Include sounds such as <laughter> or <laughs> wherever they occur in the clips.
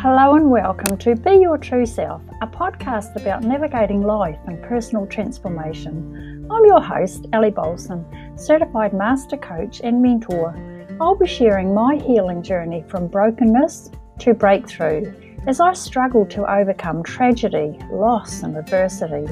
Hello and welcome to Be Your True Self, a podcast about navigating life and personal transformation. I'm your host, Ellie Bolson, certified master coach and mentor. I'll be sharing my healing journey from brokenness to breakthrough as I struggle to overcome tragedy, loss, and adversity.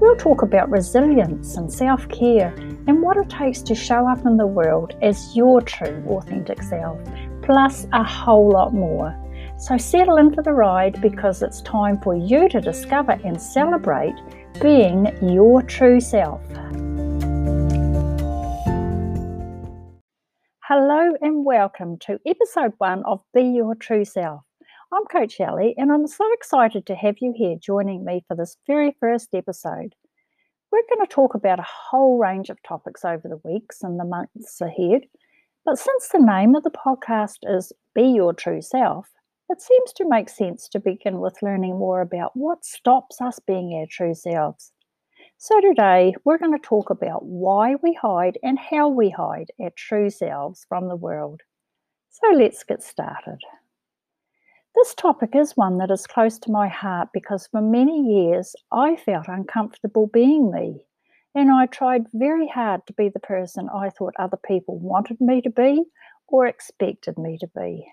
We'll talk about resilience and self care and what it takes to show up in the world as your true, authentic self, plus a whole lot more. So settle into the ride because it's time for you to discover and celebrate being your true self. Hello and welcome to episode one of Be Your True Self. I'm Coach Ellie and I'm so excited to have you here joining me for this very first episode. We're going to talk about a whole range of topics over the weeks and the months ahead. But since the name of the podcast is Be Your True Self, it seems to make sense to begin with learning more about what stops us being our true selves. So, today we're going to talk about why we hide and how we hide our true selves from the world. So, let's get started. This topic is one that is close to my heart because for many years I felt uncomfortable being me, and I tried very hard to be the person I thought other people wanted me to be or expected me to be.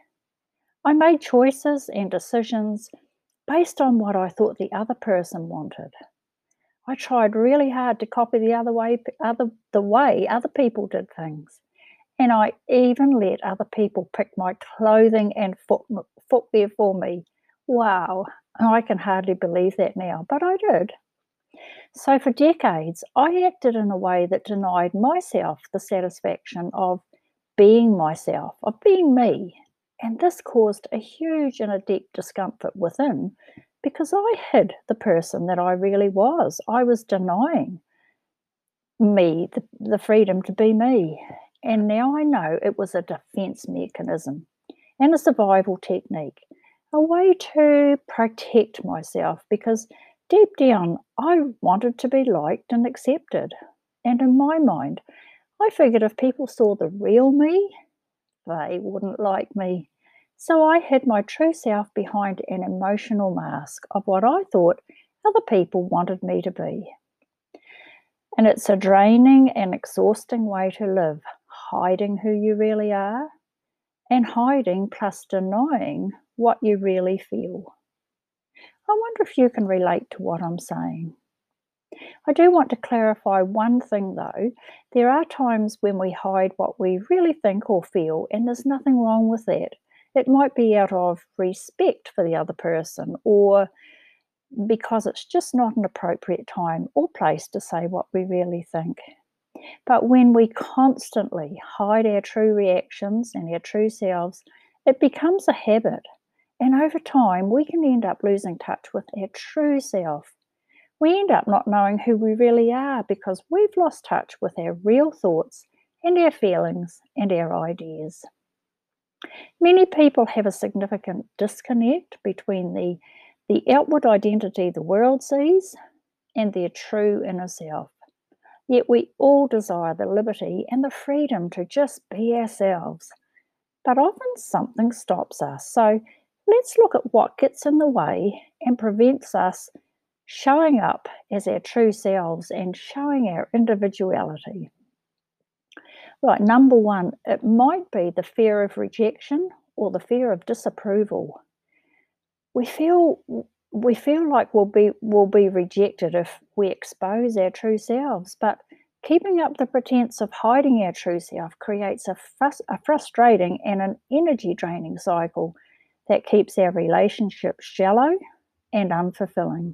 I made choices and decisions based on what I thought the other person wanted. I tried really hard to copy the other way other the way other people did things. And I even let other people pick my clothing and foot, footwear for me. Wow, I can hardly believe that now, but I did. So for decades, I acted in a way that denied myself the satisfaction of being myself, of being me, and this caused a huge and a deep discomfort within because I hid the person that I really was. I was denying me the, the freedom to be me. And now I know it was a defense mechanism and a survival technique, a way to protect myself because deep down I wanted to be liked and accepted. And in my mind, I figured if people saw the real me, they wouldn't like me. So I hid my true self behind an emotional mask of what I thought other people wanted me to be. And it's a draining and exhausting way to live, hiding who you really are and hiding plus denying what you really feel. I wonder if you can relate to what I'm saying. I do want to clarify one thing though. There are times when we hide what we really think or feel, and there's nothing wrong with that. It might be out of respect for the other person or because it's just not an appropriate time or place to say what we really think. But when we constantly hide our true reactions and our true selves, it becomes a habit. And over time, we can end up losing touch with our true self. We end up not knowing who we really are because we've lost touch with our real thoughts and our feelings and our ideas. Many people have a significant disconnect between the, the outward identity the world sees and their true inner self. Yet we all desire the liberty and the freedom to just be ourselves. But often something stops us. So let's look at what gets in the way and prevents us showing up as our true selves and showing our individuality. Right, number one, it might be the fear of rejection or the fear of disapproval. We feel we feel like we'll be we'll be rejected if we expose our true selves, but keeping up the pretense of hiding our true self creates a, frus- a frustrating and an energy draining cycle that keeps our relationship shallow and unfulfilling.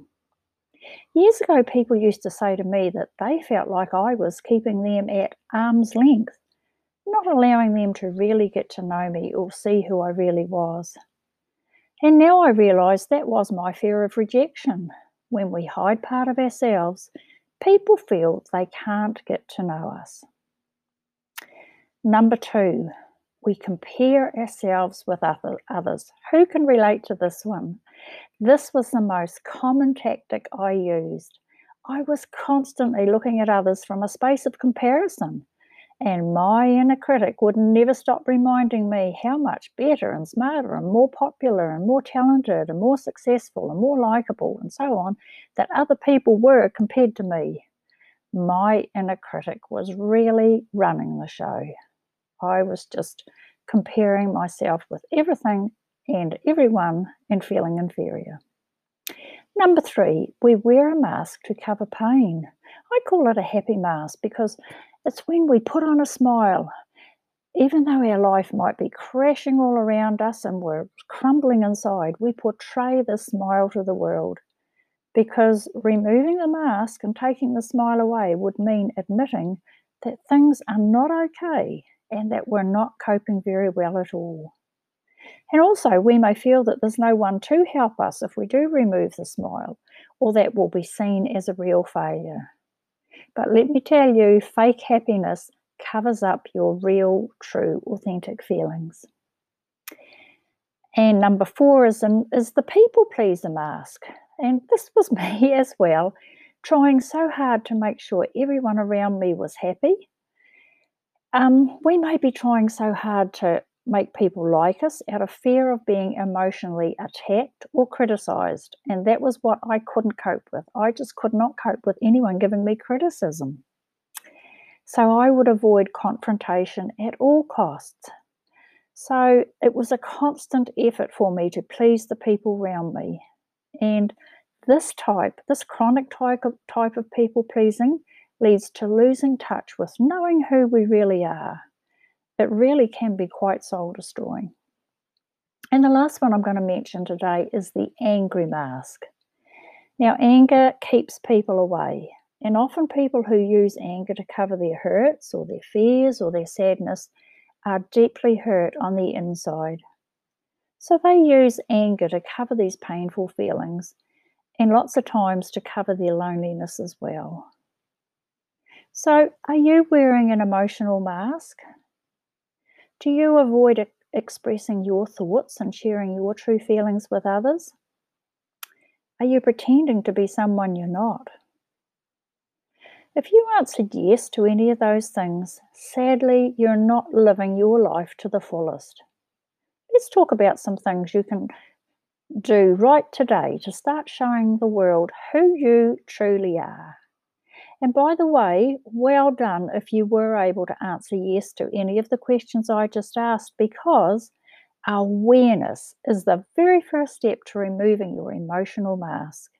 Years ago, people used to say to me that they felt like I was keeping them at arm's length not allowing them to really get to know me or see who I really was. And now I realise that was my fear of rejection. When we hide part of ourselves, people feel they can't get to know us. Number two, we compare ourselves with other, others. Who can relate to this one? This was the most common tactic I used. I was constantly looking at others from a space of comparison And my inner critic would never stop reminding me how much better and smarter and more popular and more talented and more successful and more likable and so on that other people were compared to me. My inner critic was really running the show. I was just comparing myself with everything and everyone and feeling inferior. Number three, we wear a mask to cover pain. I call it a happy mask because it's when we put on a smile, even though our life might be crashing all around us and we're crumbling inside, we portray the smile to the world. Because removing the mask and taking the smile away would mean admitting that things are not okay and that we're not coping very well at all. And also, we may feel that there's no one to help us if we do remove the smile, or that will be seen as a real failure. But let me tell you, fake happiness covers up your real, true, authentic feelings. And number four is, an, is the people pleaser mask. And this was <laughs> me as well, trying so hard to make sure everyone around me was happy. Um, we may be trying so hard to make people like us out of fear of being emotionally attacked or criticized. And that was what I couldn't cope with. I just could not cope with anyone giving me criticism. So I would avoid confrontation at all costs. So it was a constant effort for me to please the people around me. And this type, this chronic type of, type of people pleasing, leads to losing touch with knowing who we really are it really can be quite soul destroying. And the last one I'm going to mention today is the angry mask. Now, anger keeps people away, and often people who use anger to cover their hurts or their fears or their sadness are deeply hurt on the inside. So they use anger to cover these painful feelings and lots of times to cover their loneliness as well. So, are you wearing an emotional mask? Do you avoid expressing your thoughts and sharing your true feelings with others? Are you pretending to be someone you're not? If you answered yes to any of those things, sadly, you're not living your life to the fullest. Let's talk about some things you can do right today to start showing the world who you truly are. And by the way, well done if you were able to answer yes to any of the questions I just asked, because awareness is the very first step to removing your emotional mask.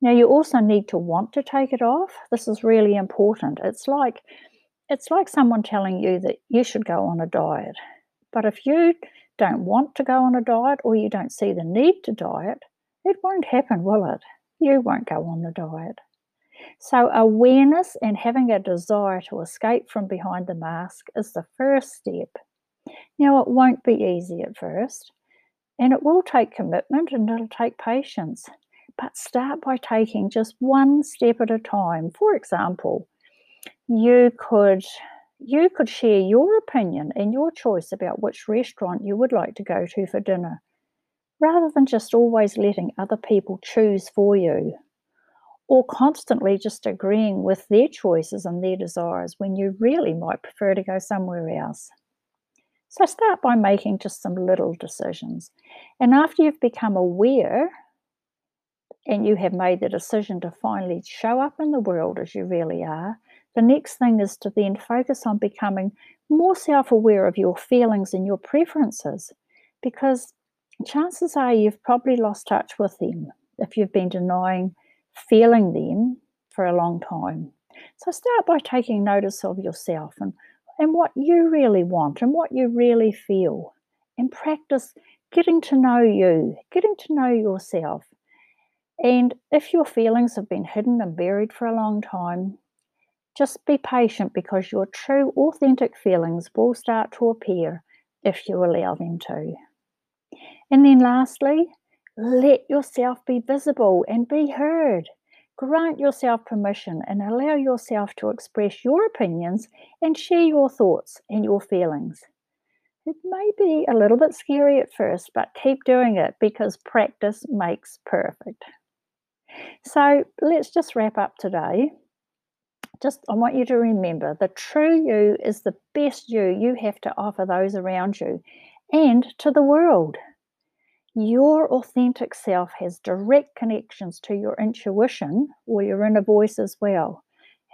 Now you also need to want to take it off. This is really important. It's like it's like someone telling you that you should go on a diet. But if you don't want to go on a diet or you don't see the need to diet, it won't happen, will it? You won't go on the diet. So, awareness and having a desire to escape from behind the mask is the first step. Now, it won't be easy at first, and it will take commitment and it'll take patience. But start by taking just one step at a time. For example, you could you could share your opinion and your choice about which restaurant you would like to go to for dinner rather than just always letting other people choose for you or constantly just agreeing with their choices and their desires when you really might prefer to go somewhere else. So start by making just some little decisions. And after you've become aware and you have made the decision to finally show up in the world as you really are, the next thing is to then focus on becoming more self aware of your feelings and your preferences because chances are you've probably lost touch with them if you've been denying feeling them for a long time. So start by taking notice of yourself and, and what you really want and what you really feel. And practice getting to know you, getting to know yourself. And if your feelings have been hidden and buried for a long time, just be patient because your true, authentic feelings will start to appear if you allow them to. And then lastly, let yourself be visible and be heard. Grant yourself permission and allow yourself to express your opinions and share your thoughts and your feelings. It may be a little bit scary at first, but keep doing it because practice makes perfect. So let's just wrap up today. just I want you to remember the true you is the best you you have to offer those around you and to the world. Your authentic self has direct connections to your intuition or your inner voice as well.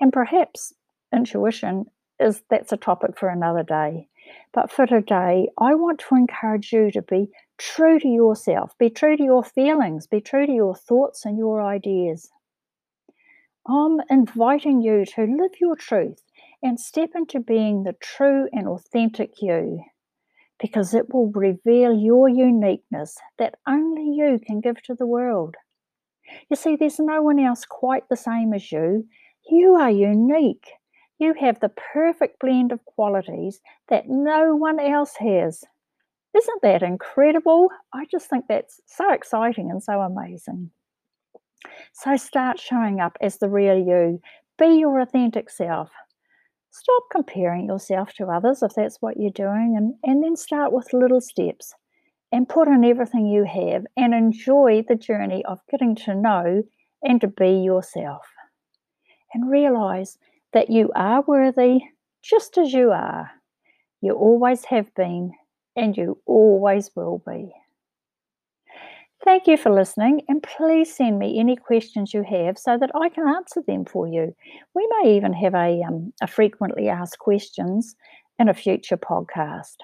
And perhaps intuition is that's a topic for another day. But for today, I want to encourage you to be true to yourself, be true to your feelings, be true to your thoughts and your ideas. I'm inviting you to live your truth and step into being the true and authentic you because it will reveal your uniqueness that only you can give to the world. You see, there's no one else quite the same as you. You are unique. You have the perfect blend of qualities that no one else has. Isn't that incredible? I just think that's so exciting and so amazing. So start showing up as the real you. Be your authentic self. Stop comparing yourself to others if that's what you're doing, and, and then start with little steps and put in everything you have and enjoy the journey of getting to know and to be yourself. And realize that you are worthy just as you are. You always have been, and you always will be. Thank you for listening, and please send me any questions you have so that I can answer them for you. We may even have a, um, a frequently asked questions in a future podcast.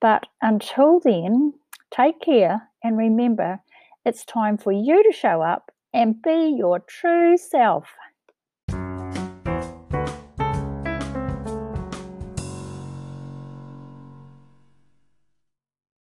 But until then, take care and remember it's time for you to show up and be your true self.